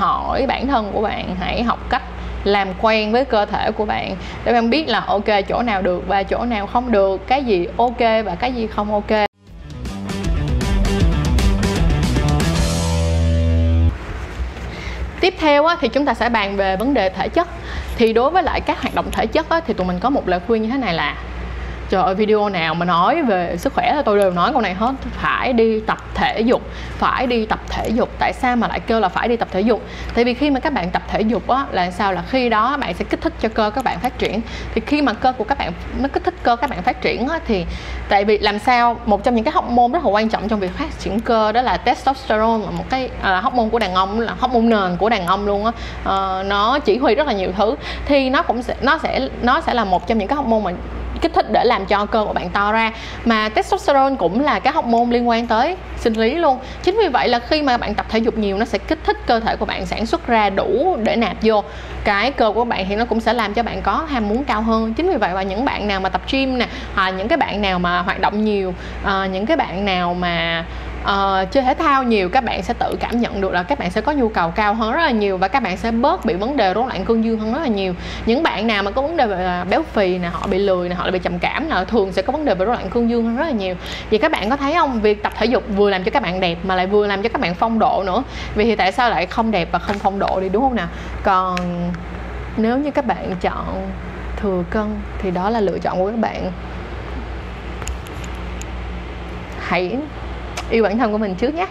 hỏi bản thân của bạn, hãy học cách làm quen với cơ thể của bạn. Để bạn biết là ok, chỗ nào được và chỗ nào không được, cái gì ok và cái gì không ok. Tiếp theo thì chúng ta sẽ bàn về vấn đề thể chất. Thì đối với lại các hoạt động thể chất thì tụi mình có một lời khuyên như thế này là trời ơi video nào mà nói về sức khỏe là tôi đều nói câu này hết. Phải đi tập thể dục phải đi tập thể dục. Tại sao mà lại kêu là phải đi tập thể dục? Tại vì khi mà các bạn tập thể dục á là sao? Là khi đó bạn sẽ kích thích cho cơ các bạn phát triển. Thì khi mà cơ của các bạn nó kích thích cơ các bạn phát triển á thì tại vì làm sao? Một trong những cái hormone rất là quan trọng trong việc phát triển cơ đó là testosterone là một cái à, hormone của đàn ông là hormone nền của đàn ông luôn á. À, nó chỉ huy rất là nhiều thứ. Thì nó cũng sẽ nó sẽ nó sẽ là một trong những cái hormone mà kích thích để làm cho cơ của bạn to ra. Mà testosterone cũng là cái hormone liên quan tới sinh lý luôn. Chính vì vậy là khi mà bạn tập thể dục nhiều nó sẽ kích thích cơ thể của bạn sản xuất ra đủ để nạp vô. Cái cơ của bạn thì nó cũng sẽ làm cho bạn có ham muốn cao hơn. Chính vì vậy và những bạn nào mà tập gym nè à, những cái bạn nào mà hoạt động nhiều à, những cái bạn nào mà Ờ, uh, chơi thể thao nhiều các bạn sẽ tự cảm nhận được là các bạn sẽ có nhu cầu cao hơn rất là nhiều và các bạn sẽ bớt bị vấn đề rối loạn cương dương hơn rất là nhiều. Những bạn nào mà có vấn đề về à, béo phì nè họ bị lười nè họ bị trầm cảm nè thường sẽ có vấn đề về rối loạn cương dương hơn rất là nhiều. Vậy các bạn có thấy không? Việc tập thể dục vừa làm cho các bạn đẹp mà lại vừa làm cho các bạn phong độ nữa. Vì thì tại sao lại không đẹp và không phong độ đi đúng không nào? Còn nếu như các bạn chọn thừa cân thì đó là lựa chọn của các bạn. Hãy yêu bản thân của mình trước nhé.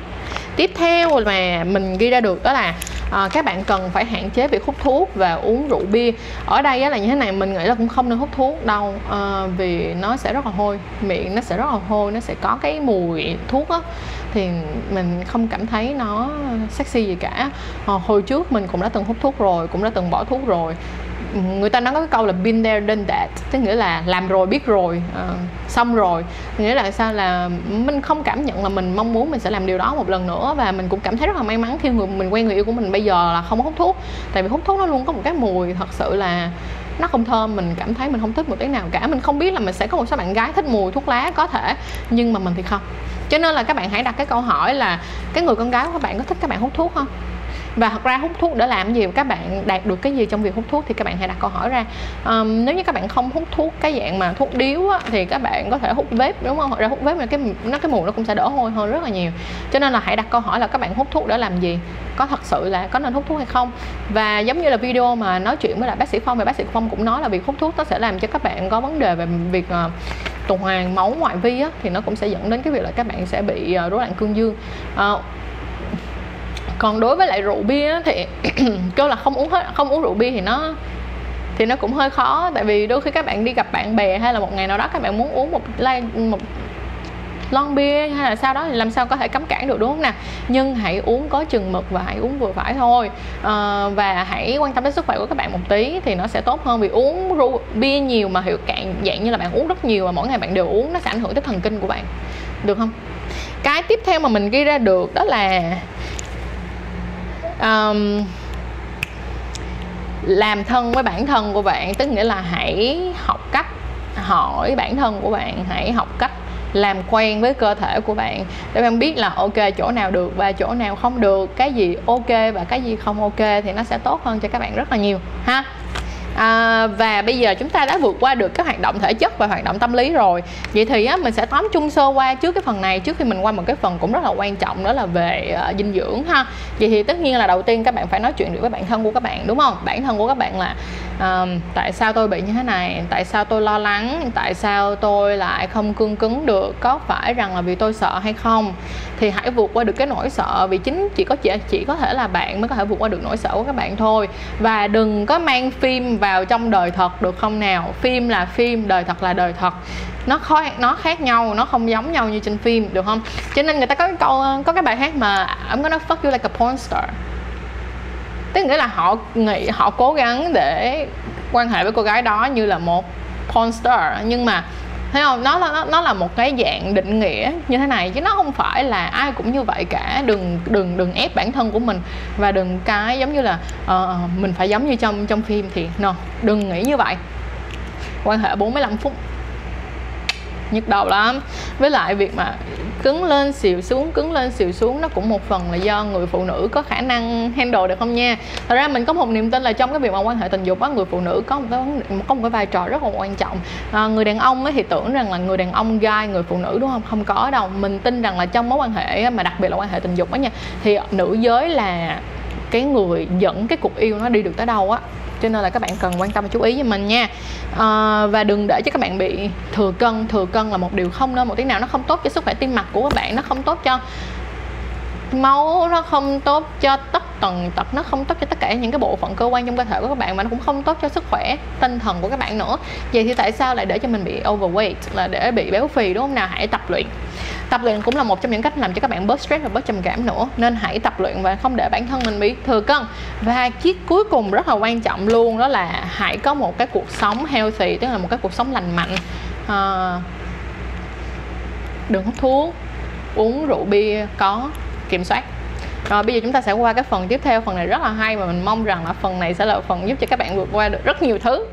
Tiếp theo mà mình ghi ra được đó là à, các bạn cần phải hạn chế việc hút thuốc và uống rượu bia. Ở đây á, là như thế này mình nghĩ là cũng không nên hút thuốc đâu à, vì nó sẽ rất là hôi miệng nó sẽ rất là hôi nó sẽ có cái mùi thuốc á. Thì mình không cảm thấy nó sexy gì cả. À, hồi trước mình cũng đã từng hút thuốc rồi cũng đã từng bỏ thuốc rồi người ta nói có cái câu là been there done that. Tức nghĩa là làm rồi biết rồi uh, xong rồi. Nghĩa là sao? Là mình không cảm nhận là mình mong muốn mình sẽ làm điều đó một lần nữa và mình cũng cảm thấy rất là may mắn khi người mình quen người yêu của mình bây giờ là không hút thuốc. Tại vì hút thuốc nó luôn có một cái mùi thật sự là nó không thơm mình cảm thấy mình không thích một tí nào cả. Mình không biết là mình sẽ có một số bạn gái thích mùi thuốc lá có thể nhưng mà mình thì không. Cho nên là các bạn hãy đặt cái câu hỏi là cái người con gái của các bạn có thích các bạn hút thuốc không? Và thật ra hút thuốc để làm gì? Các bạn đạt được cái gì trong việc hút thuốc thì các bạn hãy đặt câu hỏi ra. Um, nếu như các bạn không hút thuốc cái dạng mà thuốc điếu á, thì các bạn có thể hút vếp đúng không? Hoặc ra hút vếp mà cái nó cái mùi nó cũng sẽ đỡ hôi hơn rất là nhiều. Cho nên là hãy đặt câu hỏi là các bạn hút thuốc để làm gì? Có thật sự là có nên hút thuốc hay không? Và giống như là video mà nói chuyện với lại bác sĩ phong thì bác sĩ phong cũng nói là việc hút thuốc nó sẽ làm cho các bạn có vấn đề về việc uh, tuần hoàn máu ngoại vi á, thì nó cũng sẽ dẫn đến cái việc là các bạn sẽ bị uh, rối loạn cương dương. Uh, còn đối với lại rượu bia thì kêu là không uống hết không uống rượu bia thì nó thì nó cũng hơi khó. Tại vì đôi khi các bạn đi gặp bạn bè hay là một ngày nào đó các bạn muốn uống một ly một lon bia hay là sau đó thì làm sao có thể cấm cản được đúng không nè? Nhưng hãy uống có chừng mực và hãy uống vừa phải thôi. À, và hãy quan tâm đến sức khỏe của các bạn một tí thì nó sẽ tốt hơn. Vì uống rượu bia nhiều mà hiệu cạn dạng như là bạn uống rất nhiều và mỗi ngày bạn đều uống nó sẽ ảnh hưởng tới thần kinh của bạn. Được không? Cái tiếp theo mà mình ghi ra được đó là um, làm thân với bản thân của bạn tức nghĩa là hãy học cách hỏi bản thân của bạn hãy học cách làm quen với cơ thể của bạn. Để bạn biết là ok chỗ nào được và chỗ nào không được cái gì ok và cái gì không ok thì nó sẽ tốt hơn cho các bạn rất là nhiều ha? À, và bây giờ chúng ta đã vượt qua được các hoạt động thể chất và hoạt động tâm lý rồi. Vậy thì á, mình sẽ tóm chung sơ qua trước cái phần này trước khi mình qua một cái phần cũng rất là quan trọng đó là về uh, dinh dưỡng ha. Vậy thì tất nhiên là đầu tiên các bạn phải nói chuyện được với bản thân của các bạn đúng không? Bản thân của các bạn là um, tại sao tôi bị như thế này? Tại sao tôi lo lắng? Tại sao tôi lại không cương cứng được? Có phải rằng là vì tôi sợ hay không? Thì hãy vượt qua được cái nỗi sợ vì chính chỉ có chị, chỉ có thể là bạn mới có thể vượt qua được nỗi sợ của các bạn thôi. Và đừng có mang phim vào trong đời thật được không nào? Phim là phim đời thật là đời thật. Nó khó nó khác nhau nó không giống nhau như trên phim được không? Cho nên người ta có cái câu có cái bài hát mà I'm gonna fuck you like a porn star tức nghĩa là họ nghĩ họ cố gắng để quan hệ với cô gái đó như là một porn star. Nhưng mà thấy không? Nó nó nó là một cái dạng định nghĩa như thế này chứ nó không phải là ai cũng như vậy cả. Đừng đừng đừng ép bản thân của mình và đừng cái giống như là uh, mình phải giống như trong trong phim thì no đừng nghĩ như vậy. Quan hệ 45 phút nhức đầu lắm. Với lại việc mà cứng lên xìu xuống cứng lên xìu xuống nó cũng một phần là do người phụ nữ có khả năng handle được không nha. Thật ra mình có một niềm tin là trong cái việc mà quan hệ tình dục á người phụ nữ có một cái có một cái vai trò rất là quan trọng. À, người đàn ông ấy thì tưởng rằng là người đàn ông gai người phụ nữ đúng không? Không có đâu. Mình tin rằng là trong mối quan hệ mà đặc biệt là quan hệ tình dục á nha thì nữ giới là cái người dẫn cái cuộc yêu nó đi được tới đâu á cho nên là các bạn cần quan tâm và chú ý với mình nha. À, và đừng để cho các bạn bị thừa cân. Thừa cân là một điều không nên một tí nào nó không tốt cho sức khỏe tim mạch của các bạn. Nó không tốt cho máu nó không tốt cho tất tần tật nó không tốt cho tất cả những cái bộ phận cơ quan trong cơ thể của các bạn mà nó cũng không tốt cho sức khỏe tinh thần của các bạn nữa. Vậy thì tại sao lại để cho mình bị overweight là để bị béo phì đúng không nào? Hãy tập luyện. Tập luyện cũng là một trong những cách làm cho các bạn bớt stress và bớt trầm cảm nữa nên hãy tập luyện và không để bản thân mình bị thừa cân. Và chiếc cuối cùng rất là quan trọng luôn đó là hãy có một cái cuộc sống healthy tức là một cái cuộc sống lành mạnh. À, đừng hút thuốc uống rượu bia có kiểm soát rồi, bây giờ chúng ta sẽ qua cái phần tiếp theo, phần này rất là hay và mình mong rằng là phần này sẽ là phần giúp cho các bạn vượt qua được rất nhiều thứ.